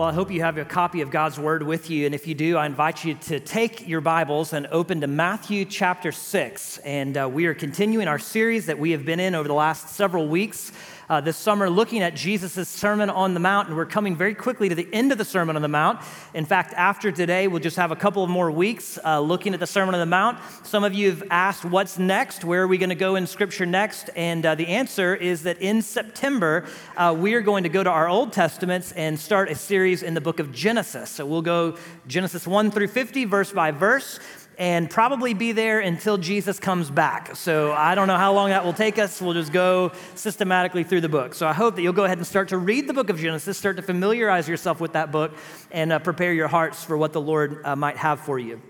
Well, I hope you have a copy of God's Word with you. And if you do, I invite you to take your Bibles and open to Matthew chapter 6. And uh, we are continuing our series that we have been in over the last several weeks uh, this summer looking at Jesus' Sermon on the Mount, and we're coming very quickly to the end of the Sermon on the Mount. In fact, after today, we'll just have a couple of more weeks uh, looking at the Sermon on the Mount. Some of you have asked, What's next? Where are we going to go in Scripture next? And uh, the answer is that in September, uh, we are going to go to our Old Testaments and start a series in the book of Genesis. So we'll go Genesis 1 through 50, verse by verse and probably be there until Jesus comes back. So I don't know how long that will take us. We'll just go systematically through the book. So I hope that you'll go ahead and start to read the book of Genesis, start to familiarize yourself with that book, and uh, prepare your hearts for what the Lord uh, might have for you.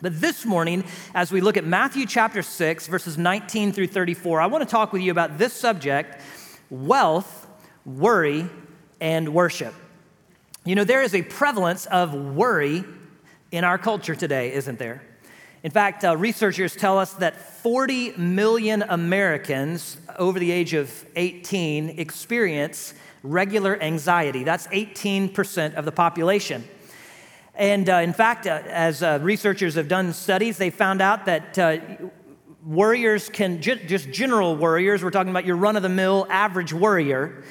But this morning, as we look at Matthew chapter 6, verses 19 through 34, I want to talk with you about this subject wealth, worry, and worship. You know, there is a prevalence of worry in our culture today, isn't there? In fact, uh, researchers tell us that 40 million Americans over the age of 18 experience regular anxiety. That's 18% of the population. And uh, in fact, uh, as uh, researchers have done studies, they found out that uh, worriers can, just general worriers, we're talking about your run of the mill average worrier,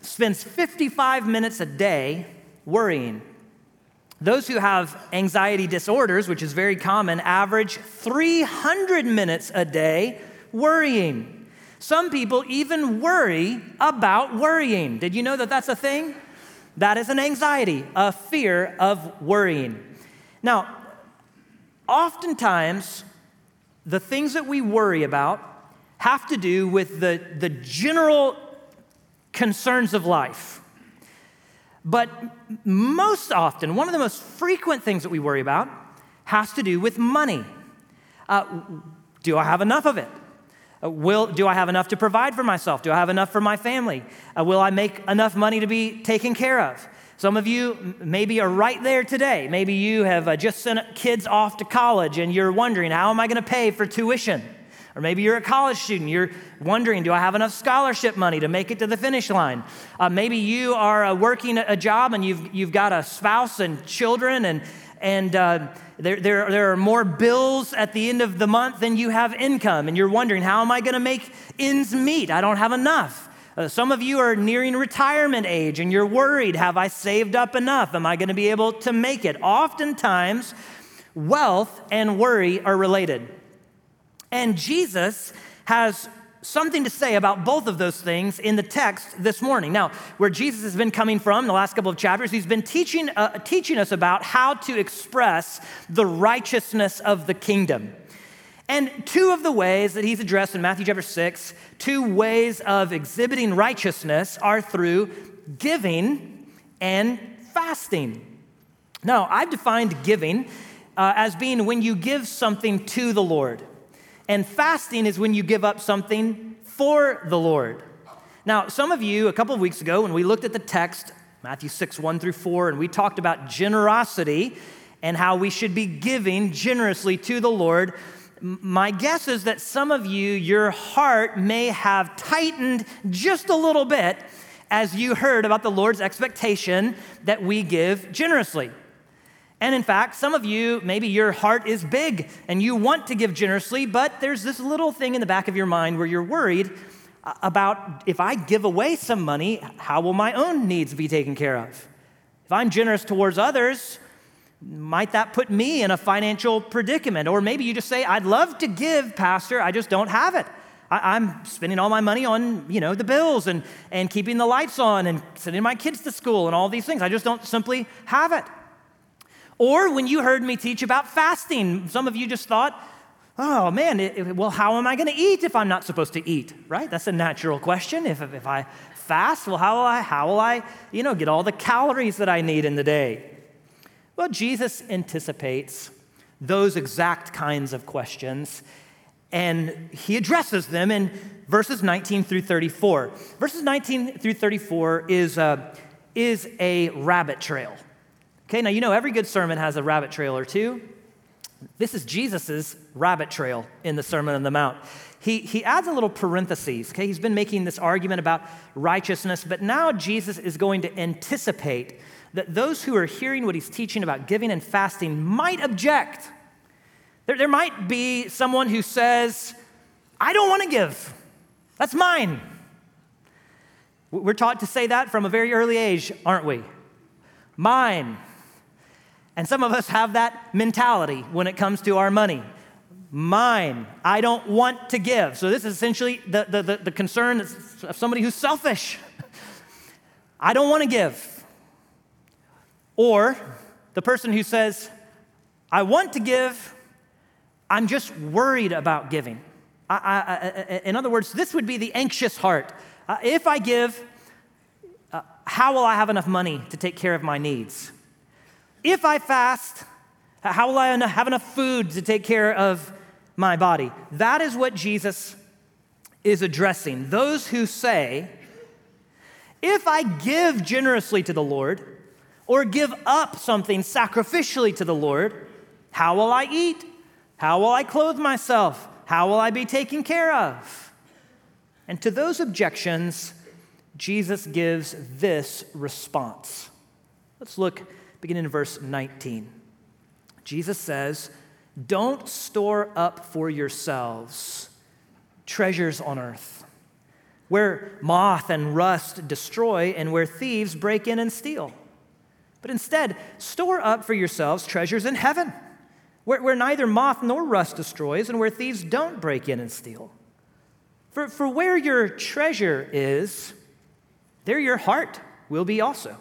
spends 55 minutes a day worrying. Those who have anxiety disorders, which is very common, average 300 minutes a day worrying. Some people even worry about worrying. Did you know that that's a thing? That is an anxiety, a fear of worrying. Now, oftentimes, the things that we worry about have to do with the, the general concerns of life. But most often, one of the most frequent things that we worry about has to do with money. Uh, do I have enough of it? Uh, will, do I have enough to provide for myself? Do I have enough for my family? Uh, will I make enough money to be taken care of? Some of you maybe are right there today. Maybe you have uh, just sent kids off to college and you're wondering, how am I going to pay for tuition? Or maybe you're a college student, you're wondering, do I have enough scholarship money to make it to the finish line? Uh, maybe you are uh, working a job and you've, you've got a spouse and children, and, and uh, there, there, there are more bills at the end of the month than you have income, and you're wondering, how am I going to make ends meet? I don't have enough. Uh, some of you are nearing retirement age and you're worried, have I saved up enough? Am I going to be able to make it? Oftentimes, wealth and worry are related. And Jesus has something to say about both of those things in the text this morning. Now, where Jesus has been coming from in the last couple of chapters, he's been teaching, uh, teaching us about how to express the righteousness of the kingdom. And two of the ways that he's addressed in Matthew chapter 6, two ways of exhibiting righteousness are through giving and fasting. Now, I've defined giving uh, as being when you give something to the Lord. And fasting is when you give up something for the Lord. Now, some of you, a couple of weeks ago, when we looked at the text, Matthew 6, 1 through 4, and we talked about generosity and how we should be giving generously to the Lord, my guess is that some of you, your heart may have tightened just a little bit as you heard about the Lord's expectation that we give generously. And in fact, some of you, maybe your heart is big and you want to give generously, but there's this little thing in the back of your mind where you're worried about if I give away some money, how will my own needs be taken care of? If I'm generous towards others, might that put me in a financial predicament? Or maybe you just say, I'd love to give, Pastor, I just don't have it. I, am spending all my money on, you know, the bills and, and keeping the lights on and sending my kids to school and all these things. I just don't simply have it. Or when you heard me teach about fasting, some of you just thought, oh man, it, it, well, how am I going to eat if I'm not supposed to eat? Right? That's a natural question. If, if I fast, well, how will I, how will I, you know, get all the calories that I need in the day? Well, Jesus anticipates those exact kinds of questions, and he addresses them in verses 19 through 34. Verses 19 through 34 is, uh, is a rabbit trail. Okay, now you know every good sermon has a rabbit trail or two. This is Jesus' rabbit trail in the Sermon on the Mount. He, he adds a little parentheses, okay? He's been making this argument about righteousness, but now Jesus is going to anticipate that those who are hearing what he's teaching about giving and fasting might object. There, there might be someone who says, I don't want to give, that's mine. We're taught to say that from a very early age, aren't we? Mine. And some of us have that mentality when it comes to our money. Mine. I don't want to give. So, this is essentially the, the, the, the concern of somebody who's selfish. I don't want to give. Or the person who says, I want to give, I'm just worried about giving. I, I, I, in other words, this would be the anxious heart. Uh, if I give, uh, how will I have enough money to take care of my needs? If I fast, how will I have enough food to take care of my body? That is what Jesus is addressing. Those who say, if I give generously to the Lord, or give up something sacrificially to the Lord, how will I eat? How will I clothe myself? How will I be taken care of? And to those objections, Jesus gives this response. Let's look beginning in verse 19. Jesus says, Don't store up for yourselves treasures on earth, where moth and rust destroy and where thieves break in and steal. But instead, store up for yourselves treasures in heaven where, where neither moth nor rust destroys, and where thieves don't break in and steal. For, for where your treasure is, there your heart will be also.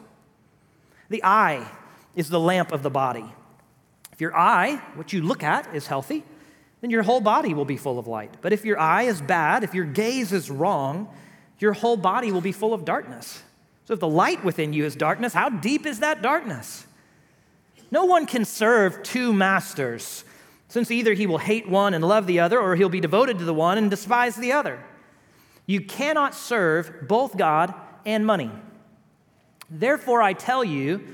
The eye is the lamp of the body. If your eye, what you look at, is healthy, then your whole body will be full of light. But if your eye is bad, if your gaze is wrong, your whole body will be full of darkness. So if the light within you is darkness, how deep is that darkness? No one can serve two masters, since either he will hate one and love the other, or he'll be devoted to the one and despise the other. You cannot serve both God and money. Therefore, I tell you,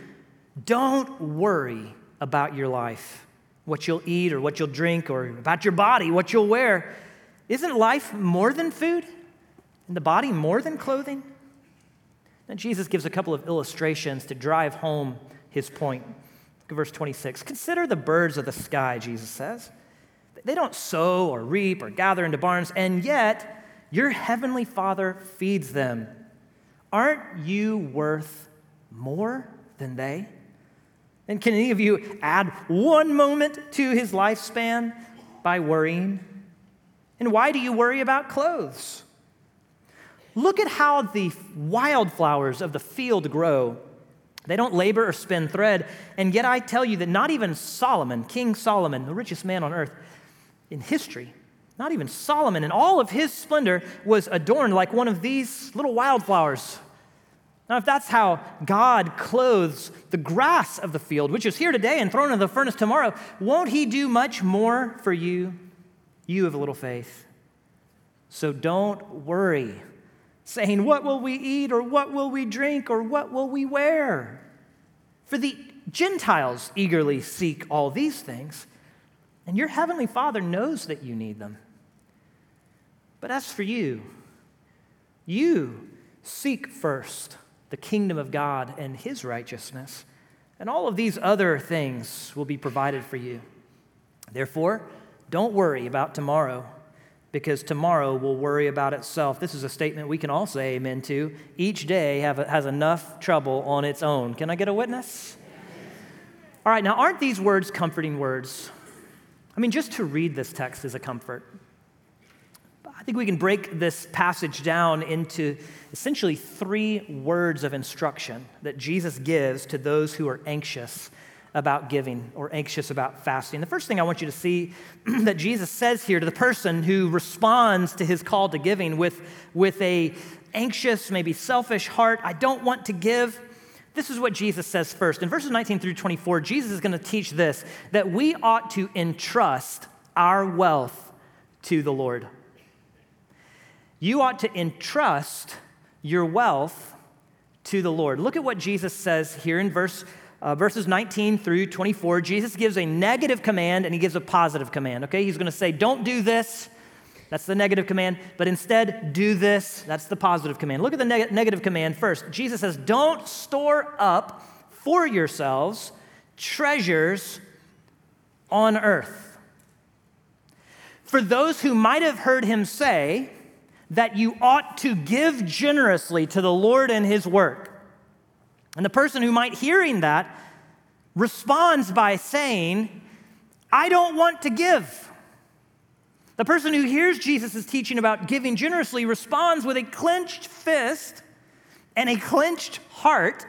don't worry about your life, what you'll eat or what you'll drink, or about your body, what you'll wear. Isn't life more than food? And the body more than clothing? Then Jesus gives a couple of illustrations to drive home his point verse 26. Consider the birds of the sky, Jesus says. They don't sow or reap or gather into barns, and yet your heavenly Father feeds them. Aren't you worth more than they? And can any of you add one moment to his lifespan by worrying? And why do you worry about clothes? Look at how the wildflowers of the field grow. They don't labor or spin thread. And yet I tell you that not even Solomon, King Solomon, the richest man on earth in history, not even Solomon in all of his splendor was adorned like one of these little wildflowers. Now, if that's how God clothes the grass of the field, which is here today and thrown into the furnace tomorrow, won't He do much more for you, you of a little faith? So don't worry saying, What will we eat, or what will we drink, or what will we wear? For the Gentiles eagerly seek all these things, and your heavenly Father knows that you need them. But as for you, you seek first the kingdom of God and his righteousness, and all of these other things will be provided for you. Therefore, don't worry about tomorrow because tomorrow will worry about itself. This is a statement we can all say amen to. Each day has enough trouble on its own. Can I get a witness? All right, now, aren't these words comforting words? I mean, just to read this text is a comfort. I think we can break this passage down into essentially three words of instruction that Jesus gives to those who are anxious about giving or anxious about fasting. The first thing I want you to see that Jesus says here to the person who responds to his call to giving with, with a anxious, maybe selfish heart, I don't want to give. This is what Jesus says first. In verses 19 through 24, Jesus is going to teach this that we ought to entrust our wealth to the Lord. You ought to entrust your wealth to the Lord. Look at what Jesus says here in verse uh, verses 19 through 24, Jesus gives a negative command and he gives a positive command. Okay, he's going to say, Don't do this. That's the negative command. But instead, do this. That's the positive command. Look at the neg- negative command first. Jesus says, Don't store up for yourselves treasures on earth. For those who might have heard him say that you ought to give generously to the Lord and his work. And the person who might hearing that responds by saying, I don't want to give. The person who hears Jesus' teaching about giving generously responds with a clenched fist and a clenched heart.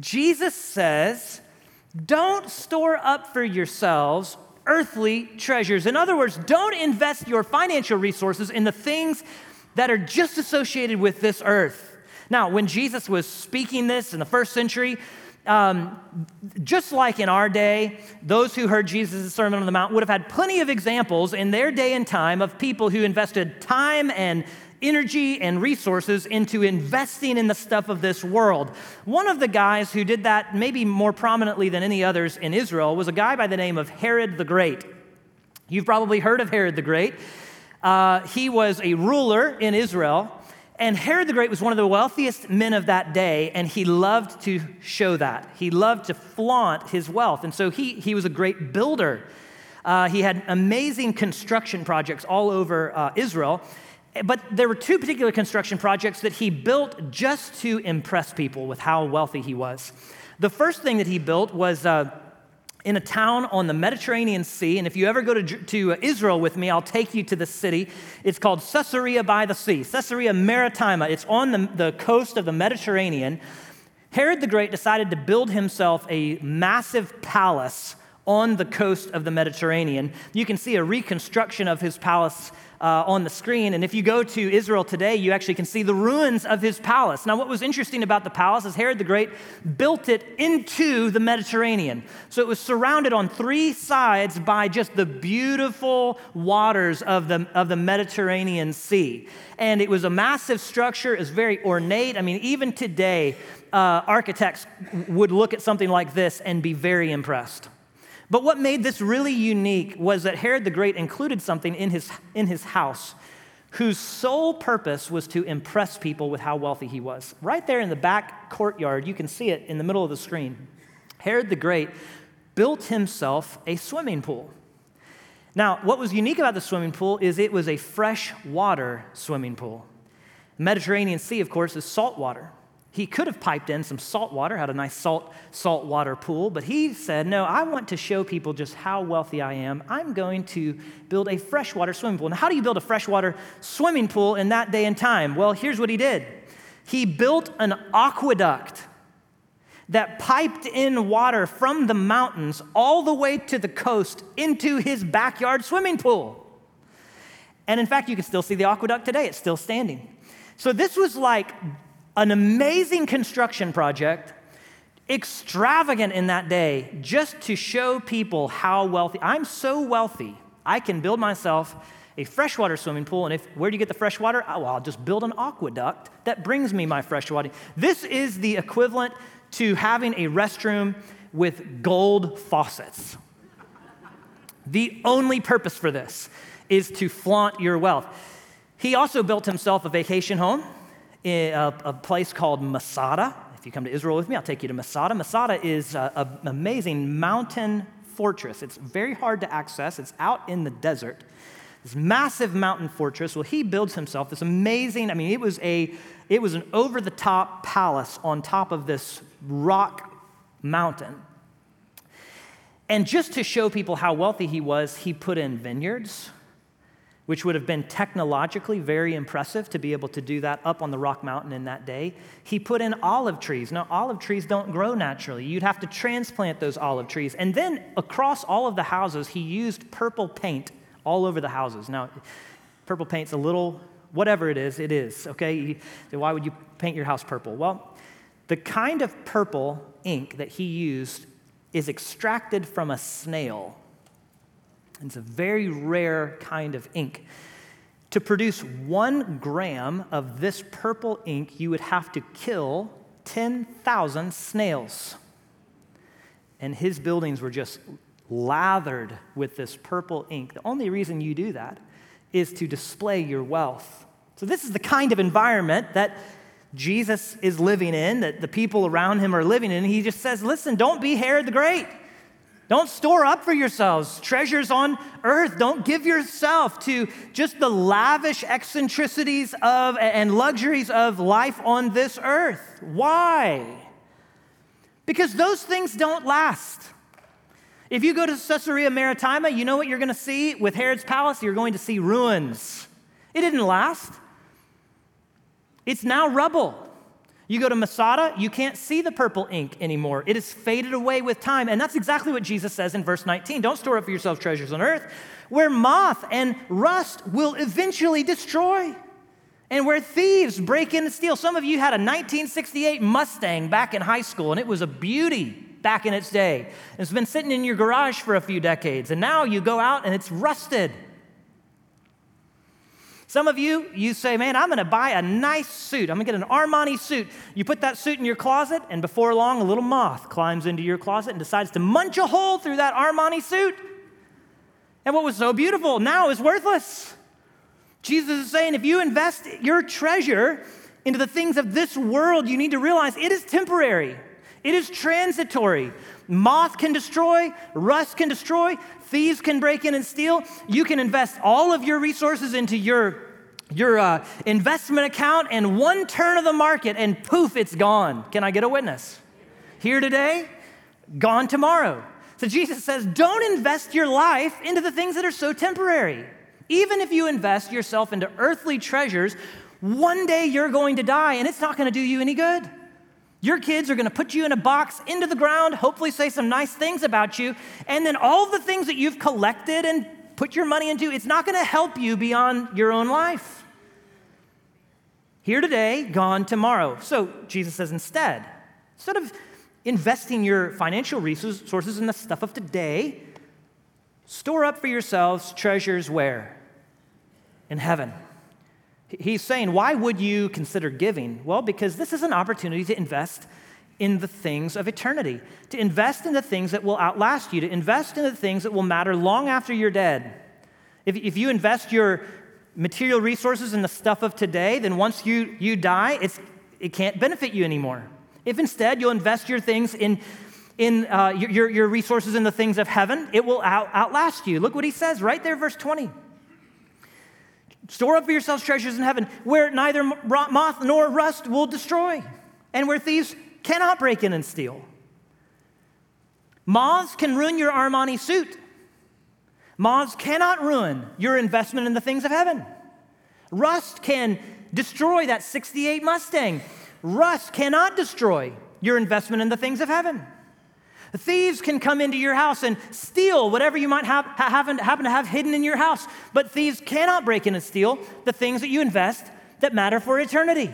Jesus says, Don't store up for yourselves earthly treasures. In other words, don't invest your financial resources in the things that are just associated with this earth. Now, when Jesus was speaking this in the first century, um, just like in our day, those who heard Jesus' Sermon on the Mount would have had plenty of examples in their day and time of people who invested time and energy and resources into investing in the stuff of this world. One of the guys who did that maybe more prominently than any others in Israel was a guy by the name of Herod the Great. You've probably heard of Herod the Great. Uh, he was a ruler in Israel. And Herod the Great was one of the wealthiest men of that day, and he loved to show that. He loved to flaunt his wealth. And so he, he was a great builder. Uh, he had amazing construction projects all over uh, Israel. But there were two particular construction projects that he built just to impress people with how wealthy he was. The first thing that he built was uh, in a town on the Mediterranean Sea. And if you ever go to, to Israel with me, I'll take you to the city. It's called Caesarea by the Sea, Caesarea Maritima. It's on the, the coast of the Mediterranean. Herod the Great decided to build himself a massive palace on the coast of the Mediterranean. You can see a reconstruction of his palace uh, on the screen. And if you go to Israel today, you actually can see the ruins of his palace. Now, what was interesting about the palace is Herod the Great built it into the Mediterranean. So it was surrounded on three sides by just the beautiful waters of the, of the Mediterranean Sea. And it was a massive structure, it was very ornate. I mean, even today, uh, architects would look at something like this and be very impressed. But what made this really unique was that Herod the Great included something in his, in his house whose sole purpose was to impress people with how wealthy he was. Right there in the back courtyard, you can see it in the middle of the screen. Herod the Great built himself a swimming pool. Now, what was unique about the swimming pool is it was a fresh water swimming pool. The Mediterranean Sea, of course, is salt water. He could have piped in some salt water, had a nice salt salt water pool, but he said, "No, I want to show people just how wealthy I am. I'm going to build a freshwater swimming pool." Now, how do you build a freshwater swimming pool in that day and time? Well, here's what he did. He built an aqueduct that piped in water from the mountains all the way to the coast into his backyard swimming pool. And in fact, you can still see the aqueduct today. It's still standing. So this was like an amazing construction project, extravagant in that day, just to show people how wealthy. I'm so wealthy, I can build myself a freshwater swimming pool. And if where do you get the fresh water? Oh, well, I'll just build an aqueduct that brings me my fresh water. This is the equivalent to having a restroom with gold faucets. the only purpose for this is to flaunt your wealth. He also built himself a vacation home a, place called Masada. If you come to Israel with me, I'll take you to Masada. Masada is an amazing mountain fortress. It's very hard to access, it's out in the desert. This massive mountain fortress. Well, he builds himself this amazing, I mean, it was a it was an over-the-top palace on top of this rock mountain. And just to show people how wealthy he was, he put in vineyards, which would have been technologically very impressive to be able to do that up on the Rock Mountain in that day. He put in olive trees. Now, olive trees don't grow naturally. You'd have to transplant those olive trees. And then across all of the houses, he used purple paint all over the houses. Now, purple paint's a little, whatever it is, it is, okay? Why would you paint your house purple? Well, the kind of purple ink that he used is extracted from a snail. It's a very rare kind of ink. To produce one gram of this purple ink, you would have to kill 10,000 snails. and his buildings were just lathered with this purple ink. The only reason you do that is to display your wealth. So, this is the kind of environment that Jesus is living in, that the people around him are living in. He just says, Listen, don't be Herod the Great. Don't store up for yourselves treasures on earth. Don't give yourself to just the lavish eccentricities of and luxuries of life on this earth. Why? Because those things don't last. If you go to Caesarea Maritima, you know what you're going to see with Herod's palace? You're going to see ruins. It didn't last. It's now rubble. You go to Masada, you can't see the purple ink anymore. It has faded away with time. And that's exactly what Jesus says in verse 19. Don't store up for yourselves treasures on earth, where moth and rust will eventually destroy, and where thieves break in and steal. Some of you had a 1968 Mustang back in high school, and it was a beauty back in its day. It's been sitting in your garage for a few decades, and now you go out and it's rusted. Some of you, you say, man, I'm gonna buy a nice suit. I'm gonna get an Armani suit. You put that suit in your closet, and before long, a little moth climbs into your closet and decides to munch a hole through that Armani suit. And what was so beautiful now is worthless. Jesus is saying, if you invest your treasure into the things of this world, you need to realize it is temporary, it is transitory. Moth can destroy, rust can destroy, thieves can break in and steal. You can invest all of your resources into your your uh, investment account and one turn of the market and poof, it's gone. Can I get a witness? Here today, gone tomorrow. So Jesus says, don't invest your life into the things that are so temporary. Even if you invest yourself into earthly treasures, one day you're going to die and it's not going to do you any good. Your kids are going to put you in a box into the ground, hopefully say some nice things about you, and then all the things that you've collected and put your money into, it's not going to help you beyond your own life. Here today, gone tomorrow. So Jesus says instead, instead of investing your financial resources in the stuff of today, store up for yourselves treasures where? In heaven He's saying, why would you consider giving? Well, because this is an opportunity to invest in the things of eternity, to invest in the things that will outlast you, to invest in the things that will matter long after you're dead. If, if you invest your material resources in the stuff of today, then once you, you die, it's, it can't benefit you anymore. If instead you'll invest your things in, in uh, your, your resources in the things of heaven, it will out, outlast you. Look what he says right there, verse 20. Store up for yourselves treasures in heaven where neither moth nor rust will destroy, and where thieves cannot break in and steal. Moths can ruin your Armani suit. Moths cannot ruin your investment in the things of heaven. Rust can destroy that 68 Mustang. Rust cannot destroy your investment in the things of heaven. Thieves can come into your house and steal whatever you might have, happen, happen to have hidden in your house, but thieves cannot break in and steal the things that you invest that matter for eternity.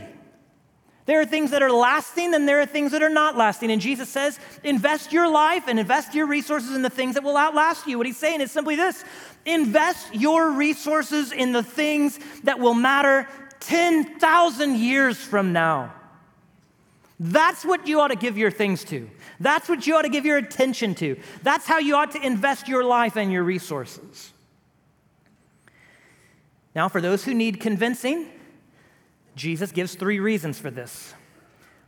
There are things that are lasting and there are things that are not lasting. And Jesus says, invest your life and invest your resources in the things that will outlast you. What he's saying is simply this invest your resources in the things that will matter 10,000 years from now. That's what you ought to give your things to. That's what you ought to give your attention to. That's how you ought to invest your life and your resources. Now, for those who need convincing, Jesus gives three reasons for this.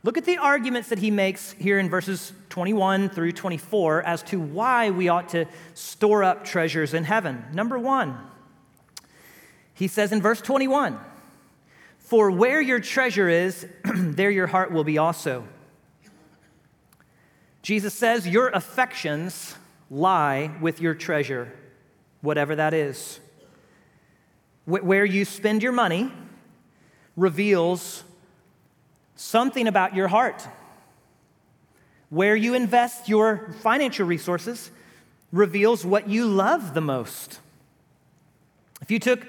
Look at the arguments that he makes here in verses 21 through 24 as to why we ought to store up treasures in heaven. Number one, he says in verse 21 For where your treasure is, there your heart will be also. Jesus says, Your affections lie with your treasure, whatever that is. Where you spend your money reveals something about your heart. Where you invest your financial resources reveals what you love the most. If you took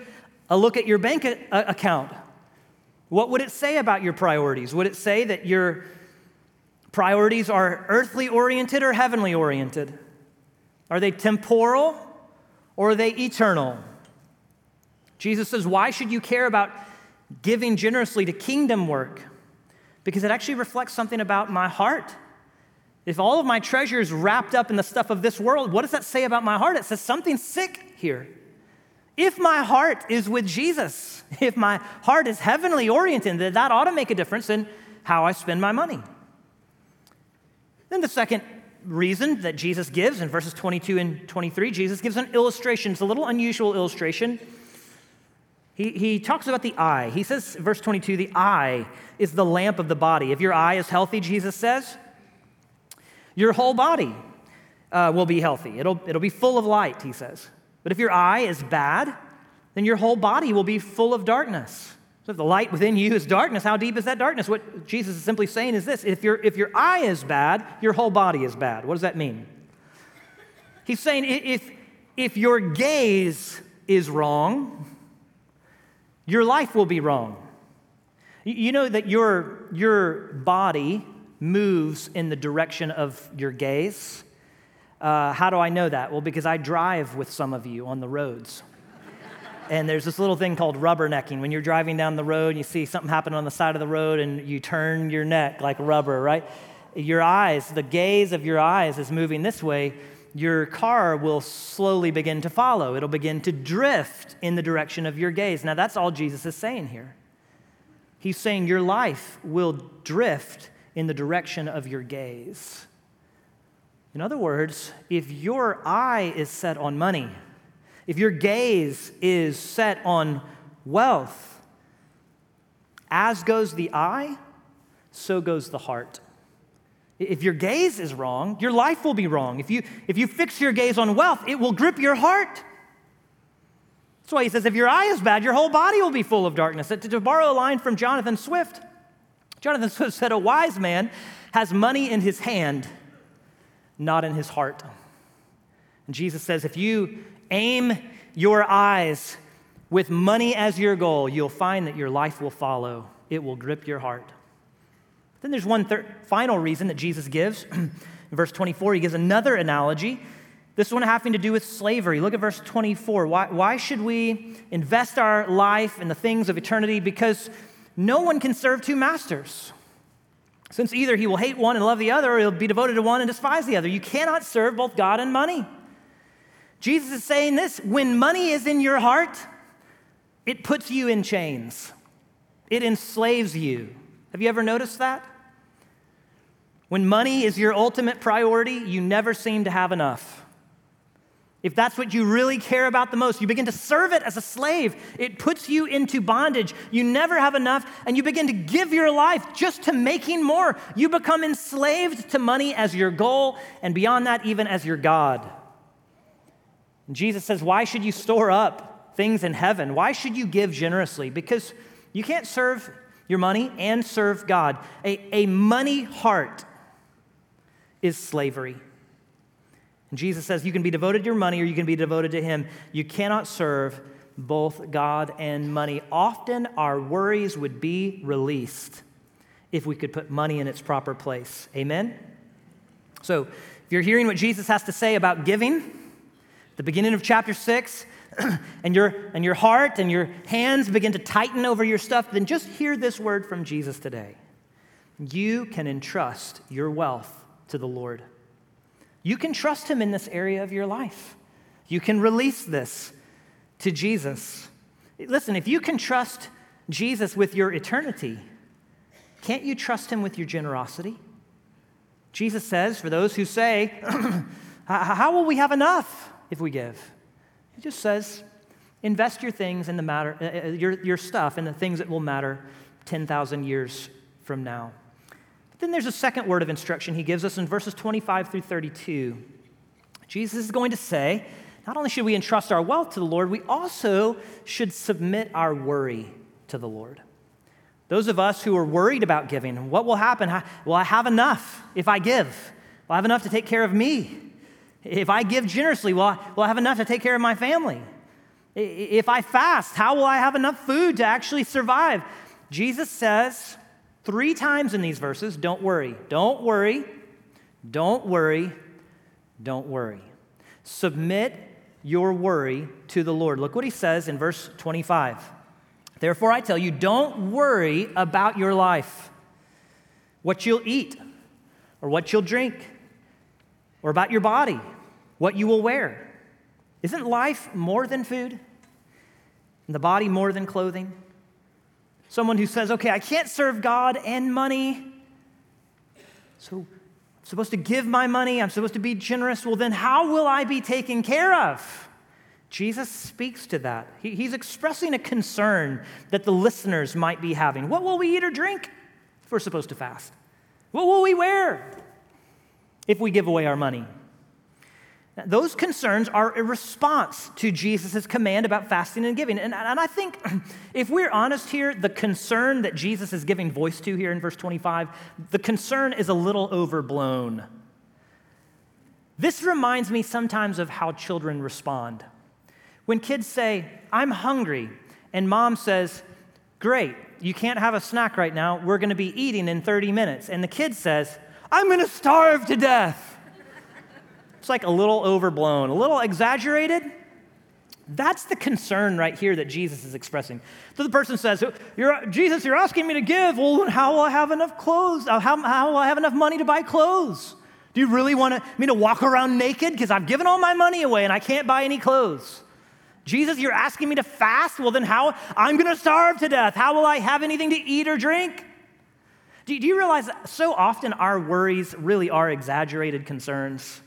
a look at your bank account, what would it say about your priorities? Would it say that you're priorities are earthly oriented or heavenly oriented? Are they temporal or are they eternal? Jesus says, Why should you care about giving generously to kingdom work? Because it actually reflects something about my heart. if all of my treasure is wrapped up in the stuff of this world, what does that say about my heart? It says something sick here. If my heart is with Jesus, if my heart is heavenly oriented, that ought to make a difference in how I spend my money. Then the second reason that Jesus gives in verses 22 and 23, Jesus gives an illustration. It's a little unusual illustration. He, he talks about the eye. He says, verse 22, the eye is the lamp of the body. If your eye is healthy, Jesus says, your whole body uh, will be healthy. It'll, it'll be full of light, he says. But if your eye is bad, then your whole body will be full of darkness. So if the light within you is darkness, how deep is that darkness? What Jesus is simply saying is this if, your if your eye is bad, your whole body is bad. What does that mean? He's saying if, if your gaze is wrong, your life will be wrong. You know that your, your body moves in the direction of your gaze. Uh, how do I know that? Well, because I drive with some of you on the roads. And there's this little thing called rubbernecking. When you're driving down the road, and you see something happen on the side of the road and you turn your neck like rubber, right? Your eyes, the gaze of your eyes is moving this way. Your car will slowly begin to follow. It'll begin to drift in the direction of your gaze. Now, that's all Jesus is saying here. He's saying your life will drift in the direction of your gaze. In other words, if your eye is set on money, if your gaze is set on wealth, as goes the eye, so goes the heart. If your gaze is wrong, your life will be wrong. If you, if you fix your gaze on wealth, it will grip your heart. That's why he says, if your eye is bad, your whole body will be full of darkness. To, borrow a line from Jonathan Swift, Jonathan Swift said, A wise man has money in his hand, not in his heart. And Jesus says, If you aim your eyes with money as your goal, you'll find that your life will follow. It will grip your heart. Then there's one thir- final reason that Jesus gives. in verse 24, he gives another analogy. This one having to do with slavery. Look at verse 24. Why, why should we invest our life in the things of eternity? Because no one can serve two masters. Since either he will hate one and love the other, or he'll be devoted to one and despise the other. You cannot serve both God and money. Jesus is saying this when money is in your heart, it puts you in chains, it enslaves you. Have you ever noticed that? When money is your ultimate priority, you never seem to have enough. If that's what you really care about the most, you begin to serve it as a slave. It puts you into bondage. You never have enough, and you begin to give your life just to making more. You become enslaved to money as your goal, and beyond that, even as your God. And Jesus says, Why should you store up things in heaven? Why should you give generously? Because you can't serve your money and serve God. A, a money heart is slavery. And Jesus says you can be devoted to your money or you can be devoted to Him. You cannot serve both God and money. Often our worries would be released if we could put money in its proper place. Amen? So, if you're hearing what Jesus has to say about giving, the beginning of chapter 6, and your, and your heart and your hands begin to tighten over your stuff, then just hear this word from Jesus today. You can entrust your wealth to the Lord. You can trust Him in this area of your life. You can release this to Jesus. Listen, if you can trust Jesus with your eternity, can't you trust Him with your generosity? Jesus says, for those who say, How will we have enough if we give? He just says, invest your things in the matter, uh, uh your, your stuff in the things that will matter 10,000 years from now. But Then there's a second word of instruction he gives us in verses 25 through 32. Jesus is going to say, not only should we entrust our wealth to the Lord, we also should submit our worry to the Lord. Those of us who are worried about giving, what will happen? Will I have enough if I give? Will I have enough to take care of me? If I give generously, will I, will I have enough to take care of my family? If I fast, how will I have enough food to actually survive? Jesus says, Three times in these verses, don't worry, don't worry, don't worry, don't worry. Submit your worry to the Lord. Look what he says in verse 25. Therefore, I tell you, don't worry about your life, what you'll eat, or what you'll drink, Or about your body, what you will wear? Isn't life more than food? And the body more than clothing? Someone who says, okay, I can't serve God and money, so I'm supposed to give my money, I'm supposed to be generous. Well, then how will I be taken care of? Jesus speaks to that. He, he's expressing a concern that the listeners might be having. What will we eat or drink if we're supposed to fast? What will we wear if we give away our money? Now, those concerns are a response to Jesus' command about fasting and giving. And, and I think if we're honest here, the concern that Jesus is giving voice to here in verse 25, the concern is a little overblown. This reminds me sometimes of how children respond. When kids say, I'm hungry, and mom says, Great, you can't have a snack right now. We're going to be eating in 30 minutes. And the kid says, I'm going to starve to death. It's like a little overblown, a little exaggerated. That's the concern right here that Jesus is expressing. So the person says, you're, Jesus, you're asking me to give. Well, how will I have enough clothes? Uh, how, how will I have enough money to buy clothes? Do you really want me to walk around naked? Because I've given all my money away and I can't buy any clothes. Jesus, you're asking me to fast? Well, then how? I'm going to starve to death. How will I have anything to eat or drink? Do, do you realize so often our worries really are exaggerated concerns?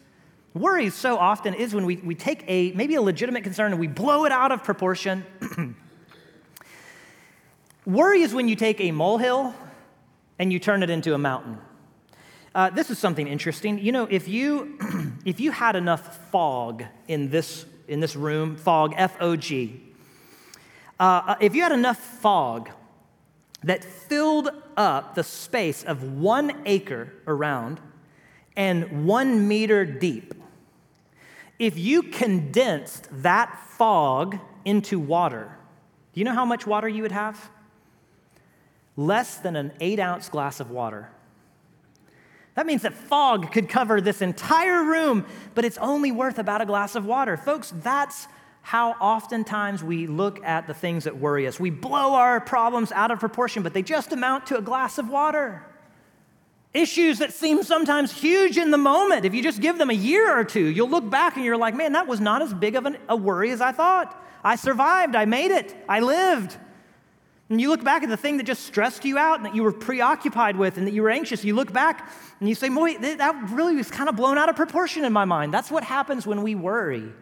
Worry so often is when we, we take a maybe a legitimate concern and we blow it out of proportion. Worry is when you take a molehill and you turn it into a mountain. Uh, this is something interesting. You know, if you if you had enough fog in this in this room, fog, F O G. Uh, if you had enough fog that filled up the space of one acre around and one meter deep, if you condensed that fog into water, do you know how much water you would have? Less than an eight ounce glass of water. That means that fog could cover this entire room, but it's only worth about a glass of water. Folks, that's how oftentimes we look at the things that worry us. We blow our problems out of proportion, but they just amount to a glass of water. Issues that seem sometimes huge in the moment, if you just give them a year or two, you'll look back and you're like, man, that was not as big of an, a worry as I thought. I survived, I made it, I lived. And you look back at the thing that just stressed you out and that you were preoccupied with and that you were anxious. You look back and you say, boy, that really was kind of blown out of proportion in my mind. That's what happens when we worry.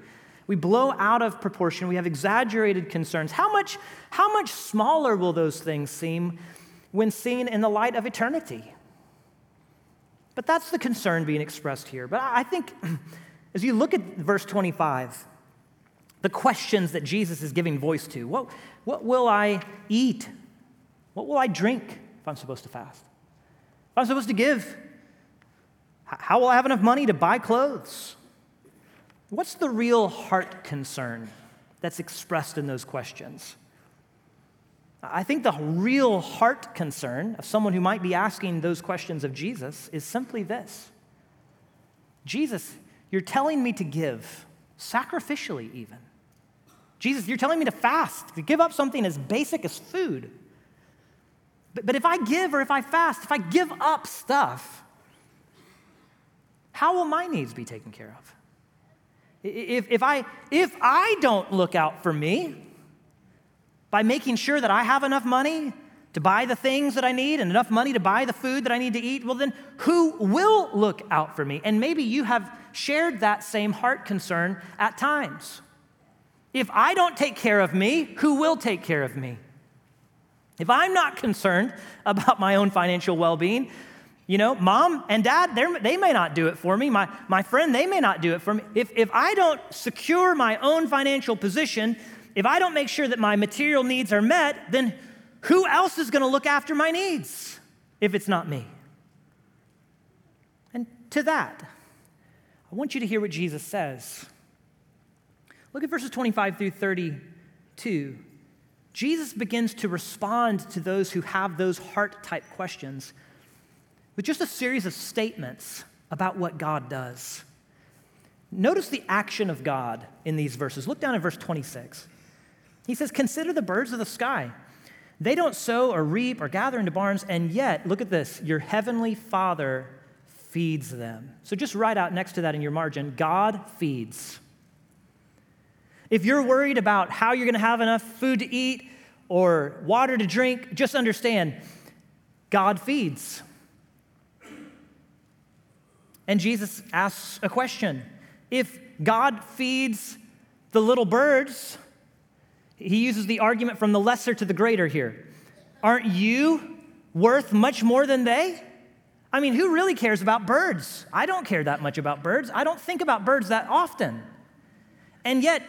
We blow out of proportion. We have exaggerated concerns. How much, how much smaller will those things seem when seen in the light of eternity? But that's the concern being expressed here. But I think as you look at verse 25, the questions that Jesus is giving voice to. What, what will I eat? What will I drink if I'm supposed to fast? If I'm supposed to give? How will I have enough money to buy clothes? What's the real heart concern that's expressed in those questions? I think the real heart concern of someone who might be asking those questions of Jesus is simply this Jesus, you're telling me to give, sacrificially even. Jesus, you're telling me to fast, to give up something as basic as food. But, but if I give or if I fast, if I give up stuff, how will my needs be taken care of? If, if, I, if I don't look out for me by making sure that I have enough money to buy the things that I need and enough money to buy the food that I need to eat, well, then who will look out for me? And maybe you have shared that same heart concern at times. If I don't take care of me, who will take care of me? If I'm not concerned about my own financial well being, you know, mom and dad, they may not do it for me. My, my friend, they may not do it for me. If, if I don't secure my own financial position, if I don't make sure that my material needs are met, then who else is going to look after my needs if it's not me? And to that, I want you to hear what Jesus says. Look at verses 25 through 32. Jesus begins to respond to those who have those heart type questions with just a series of statements about what God does. Notice the action of God in these verses. Look down at verse 26. He says, Consider the birds of the sky. They don't sow or reap or gather into barns, and yet, look at this your heavenly Father feeds them. So just write out next to that in your margin God feeds. If you're worried about how you're going to have enough food to eat or water to drink, just understand God feeds. And Jesus asks a question If God feeds the little birds, he uses the argument from the lesser to the greater here. Aren't you worth much more than they? I mean, who really cares about birds? I don't care that much about birds. I don't think about birds that often. And yet,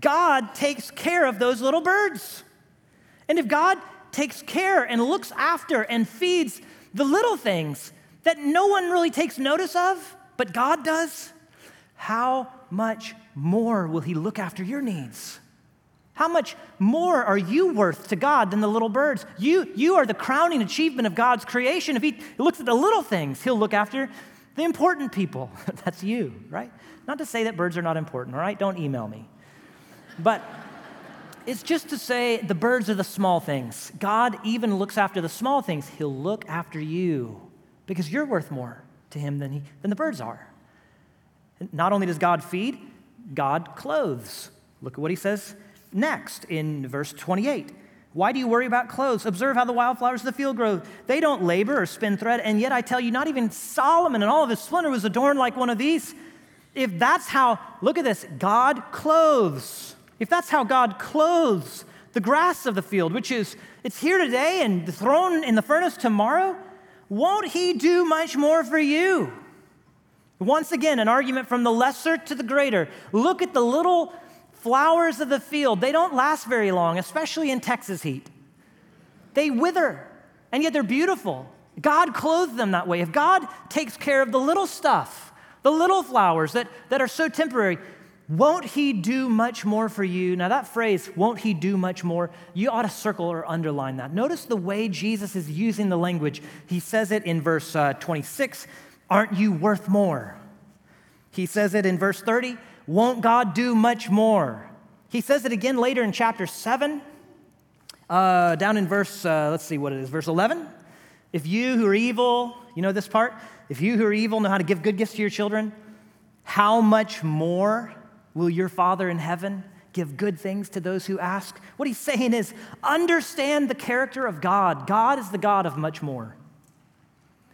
God takes care of those little birds. And if God takes care and looks after and feeds the little things that no one really takes notice of, but God does, how much more will He look after your needs? How much more are you worth to God than the little birds? You, you are the crowning achievement of God's creation. If He looks at the little things, He'll look after the important people. That's you, right? Not to say that birds are not important, all right? Don't email me. But it's just to say the birds are the small things. God even looks after the small things. He'll look after you because you're worth more to Him than, he, than the birds are. Not only does God feed, God clothes. Look at what He says next in verse 28. Why do you worry about clothes? Observe how the wildflowers of the field grow. They don't labor or spin thread, and yet I tell you, not even Solomon in all of his splendor was adorned like one of these. If that's how, look at this, God clothes. If that's how God clothes the grass of the field, which is, it's here today and thrown in the furnace tomorrow, won't He do much more for you? Once again, an argument from the lesser to the greater. Look at the little Flowers of the field, they don't last very long, especially in Texas heat. They wither, and yet they're beautiful. God clothed them that way. If God takes care of the little stuff, the little flowers that, that are so temporary, won't He do much more for you? Now, that phrase, won't He do much more, you ought to circle or underline that. Notice the way Jesus is using the language. He says it in verse uh, 26 Aren't you worth more? He says it in verse 30 won't God do much more? He says it again later in chapter 7, uh, down in verse, uh, let's see what it is, verse 11. If you who are evil, you know this part? If you who are evil know how to give good gifts to your children, how much more will your Father in heaven give good things to those who ask? What he's saying is understand the character of God. God is the God of much more.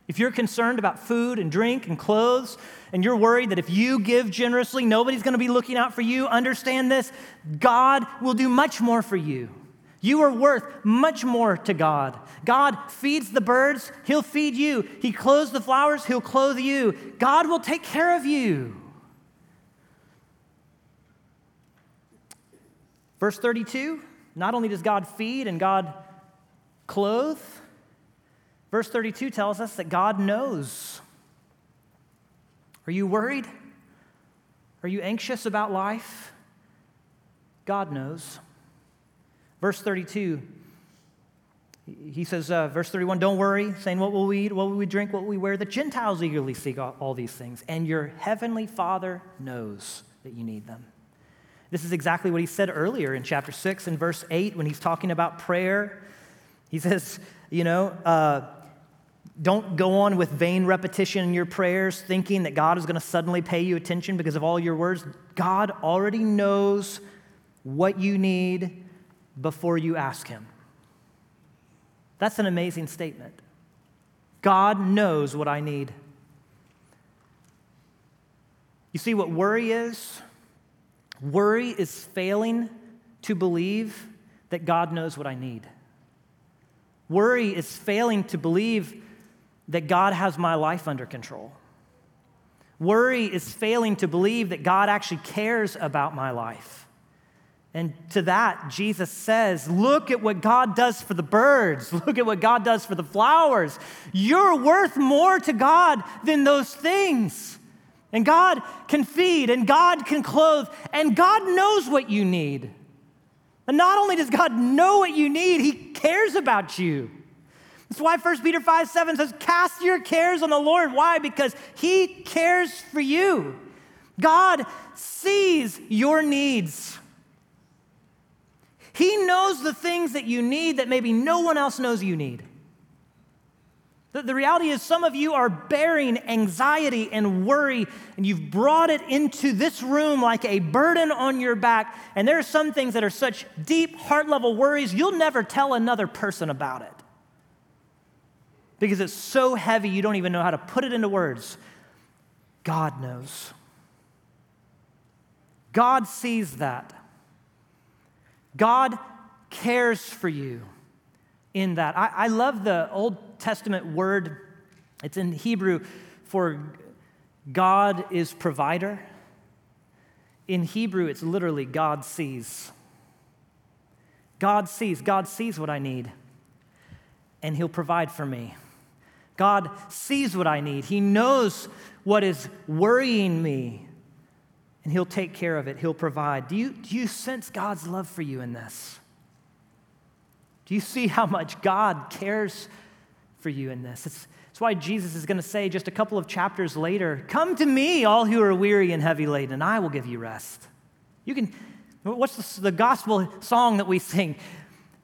If you're concerned about food and drink and clothes, and you're worried that if you give generously, nobody's going to be looking out for you, understand this God will do much more for you. You are worth much more to God. God feeds the birds, He'll feed you. He clothes the flowers, He'll clothe you. God will take care of you. Verse 32 not only does God feed and God clothe, Verse 32 tells us that God knows. Are you worried? Are you anxious about life? God knows. Verse 32, he says, uh, verse 31, don't worry, saying, What will we eat? What will we drink? What will we wear? The Gentiles eagerly seek all these things, and your heavenly Father knows that you need them. This is exactly what he said earlier in chapter 6 and verse 8 when he's talking about prayer. He says, You know, uh, don't go on with vain repetition in your prayers, thinking that God is going to suddenly pay you attention because of all your words. God already knows what you need before you ask Him. That's an amazing statement. God knows what I need. You see what worry is? Worry is failing to believe that God knows what I need. Worry is failing to believe that God has my life under control. Worry is failing to believe that God actually cares about my life. And to that, Jesus says, Look at what God does for the birds. Look at what God does for the flowers. You're worth more to God than those things. And God can feed, and God can clothe, and God knows what you need. And not only does God know what you need, He cares about you. That's why 1 Peter 5 7 says, Cast your cares on the Lord. Why? Because He cares for you. God sees your needs. He knows the things that you need that maybe no one else knows you need. The, the reality is, some of you are bearing anxiety and worry, and you've brought it into this room like a burden on your back. And there are some things that are such deep, heart level worries, you'll never tell another person about it because it's so heavy you don't even know how to put it into words. God knows. God sees that. God cares for you in that. I, I love the Old Testament word, it's in Hebrew for God is provider. In Hebrew, it's literally God sees. God sees. God sees what I need, and He'll provide for me. God sees what I need. He knows what is worrying me, and He'll take care of it. He'll provide. Do you, do you sense God's love for you in this? Do you see how much God cares for you in this? It's, it's why Jesus is going to say just a couple of chapters later Come to me, all who are weary and heavy laden, and I will give you rest. You can, what's the, the gospel song that we sing?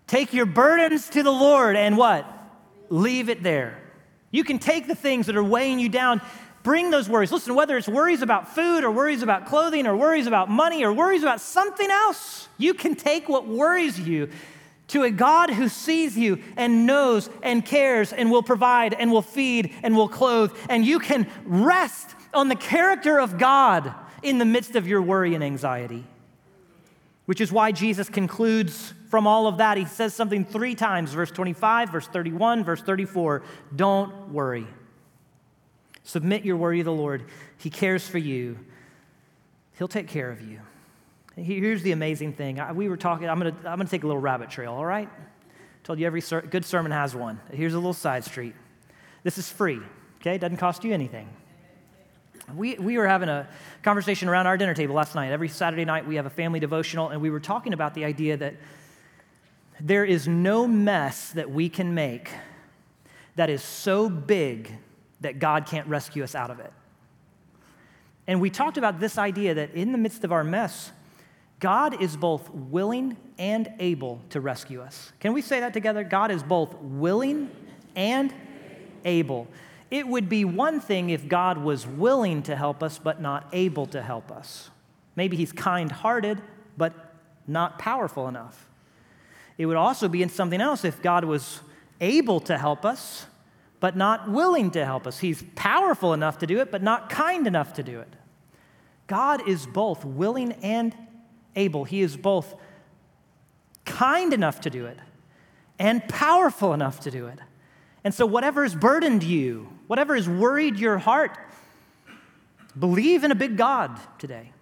Take your burdens to the Lord and what? Leave it there. You can take the things that are weighing you down, bring those worries. Listen, whether it's worries about food or worries about clothing or worries about money or worries about something else, you can take what worries you to a God who sees you and knows and cares and will provide and will feed and will clothe. And you can rest on the character of God in the midst of your worry and anxiety. Which is why Jesus concludes from all of that. He says something three times verse 25, verse 31, verse 34. Don't worry. Submit your worry to the Lord. He cares for you, He'll take care of you. Here's the amazing thing. We were talking, I'm going to I'm to take a little rabbit trail, all right? Told you every ser- good sermon has one. Here's a little side street. This is free, okay? Doesn't cost you anything. We, we were having a conversation around our dinner table last night. Every Saturday night, we have a family devotional, and we were talking about the idea that there is no mess that we can make that is so big that God can't rescue us out of it. And we talked about this idea that in the midst of our mess, God is both willing and able to rescue us. Can we say that together? God is both willing and able. It would be one thing if God was willing to help us, but not able to help us. Maybe he's kind hearted, but not powerful enough. It would also be in something else if God was able to help us, but not willing to help us. He's powerful enough to do it, but not kind enough to do it. God is both willing and able. He is both kind enough to do it and powerful enough to do it. And so, whatever has burdened you, whatever has worried your heart, believe in a big God today.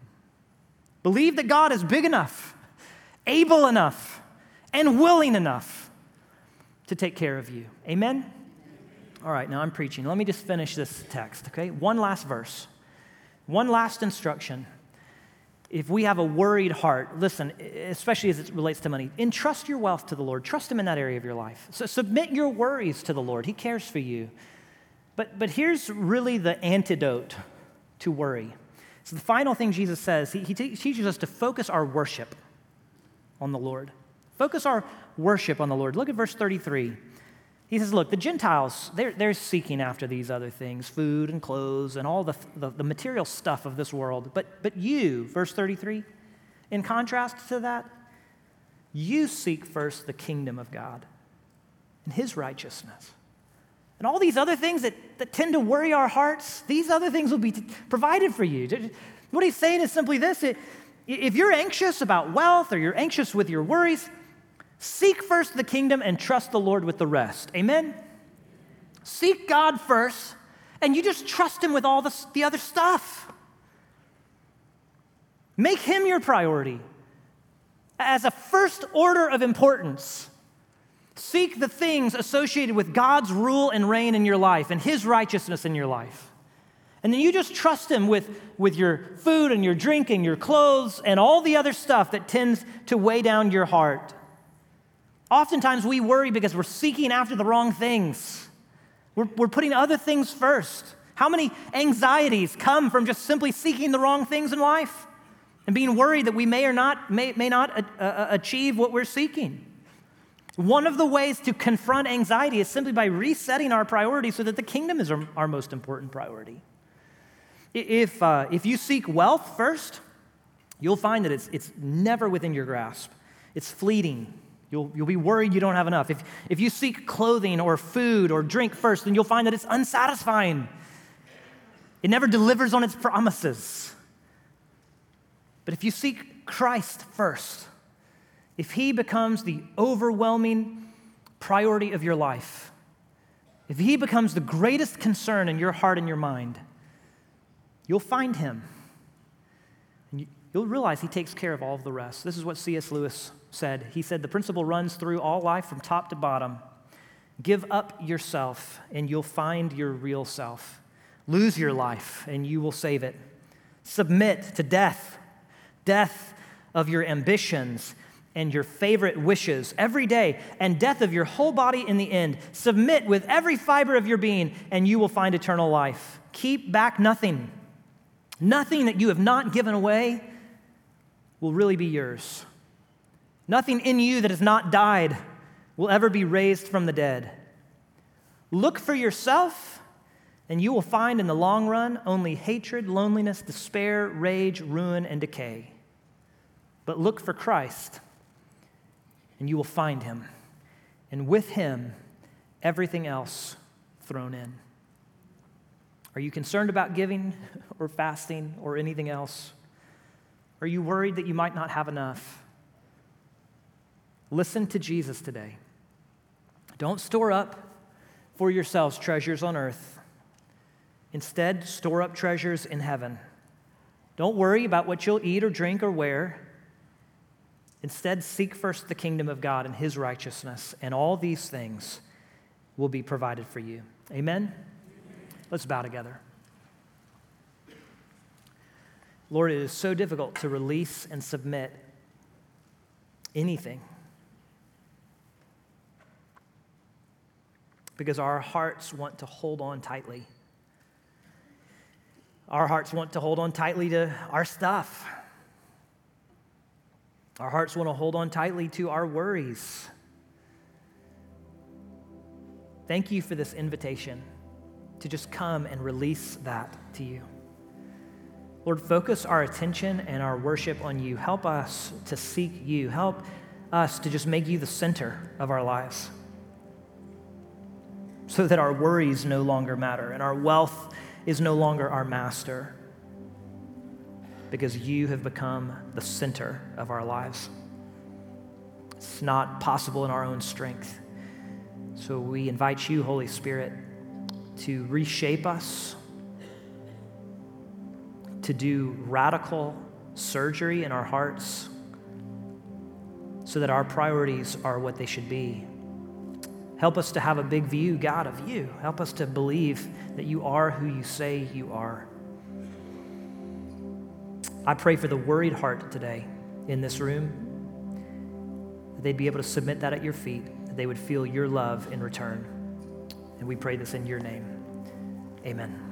Believe that God is big enough, able enough, and willing enough to take care of you. Amen? All right, now I'm preaching. Let me just finish this text, okay? One last verse, one last instruction if we have a worried heart, listen, especially as it relates to money, entrust your wealth to the Lord. Trust Him in that area of your life. So submit your worries to the Lord. He cares for you. But, but here's really the antidote to worry. So the final thing Jesus says, he, he teaches us to focus our worship on the Lord. Focus our worship on the Lord. Look at verse 33. He says, Look, the Gentiles, they're, they're seeking after these other things food and clothes and all the, the, the material stuff of this world. But, but you, verse 33, in contrast to that, you seek first the kingdom of God and his righteousness. And all these other things that, that tend to worry our hearts, these other things will be provided for you. What he's saying is simply this if you're anxious about wealth or you're anxious with your worries, Seek first the kingdom and trust the Lord with the rest. Amen? Seek God first, and you just trust Him with all the, the other stuff. Make Him your priority as a first order of importance. Seek the things associated with God's rule and reign in your life and His righteousness in your life. And then you just trust Him with, with your food and your drink and your clothes and all the other stuff that tends to weigh down your heart. Oftentimes we worry because we're seeking after the wrong things. We're, we're putting other things first. How many anxieties come from just simply seeking the wrong things in life and being worried that we may or not may, may not uh, uh, achieve what we're seeking? One of the ways to confront anxiety is simply by resetting our priorities so that the kingdom is our, our most important priority. If, uh, if you seek wealth first, you'll find that it's, it's never within your grasp. It's fleeting. You'll, you'll be worried you don't have enough. If, if you seek clothing or food or drink first, then you'll find that it's unsatisfying. It never delivers on its promises. But if you seek Christ first, if He becomes the overwhelming priority of your life, if He becomes the greatest concern in your heart and your mind, you'll find Him. And you'll realize He takes care of all of the rest. This is what C.S. Lewis said. He said, The principle runs through all life from top to bottom. Give up yourself, and you'll find your real self. Lose your life, and you will save it. Submit to death, death of your ambitions and your favorite wishes every day, and death of your whole body in the end. Submit with every fiber of your being, and you will find eternal life. Keep back nothing. Nothing that you have not given away will really be yours. Nothing in you that has not died will ever be raised from the dead. Look for yourself, and you will find in the long run only hatred, loneliness, despair, rage, ruin, and decay. But look for Christ and you will find him. And with him, everything else thrown in. Are you concerned about giving or fasting or anything else? Are you worried that you might not have enough? Listen to Jesus today. Don't store up for yourselves treasures on earth. Instead, store up treasures in heaven. Don't worry about what you'll eat or drink or wear. Instead, seek first the kingdom of God and his righteousness, and all these things will be provided for you. Amen? Let's bow together. Lord, it is so difficult to release and submit anything because our hearts want to hold on tightly. Our hearts want to hold on tightly to our stuff our hearts want to hold on tightly to our worries. Thank you for this invitation to just come and release that to you. Lord, focus our attention and our worship on you. Help us to seek you. Help us to just make you the center of our lives so that our worries no longer matter and our wealth is no longer our master because you have become the center of our lives. It's not possible in our own strength. So we invite you, Holy Spirit, to reshape us, to do radical surgery in our hearts so that our priorities are what they should be. Help us to have a big view, God, of you. Help us to believe that you are who you say you are. I pray for the worried heart today in this room, that they'd be able to submit that at your feet, that they would feel your love in return. And we pray this in your name. Amen.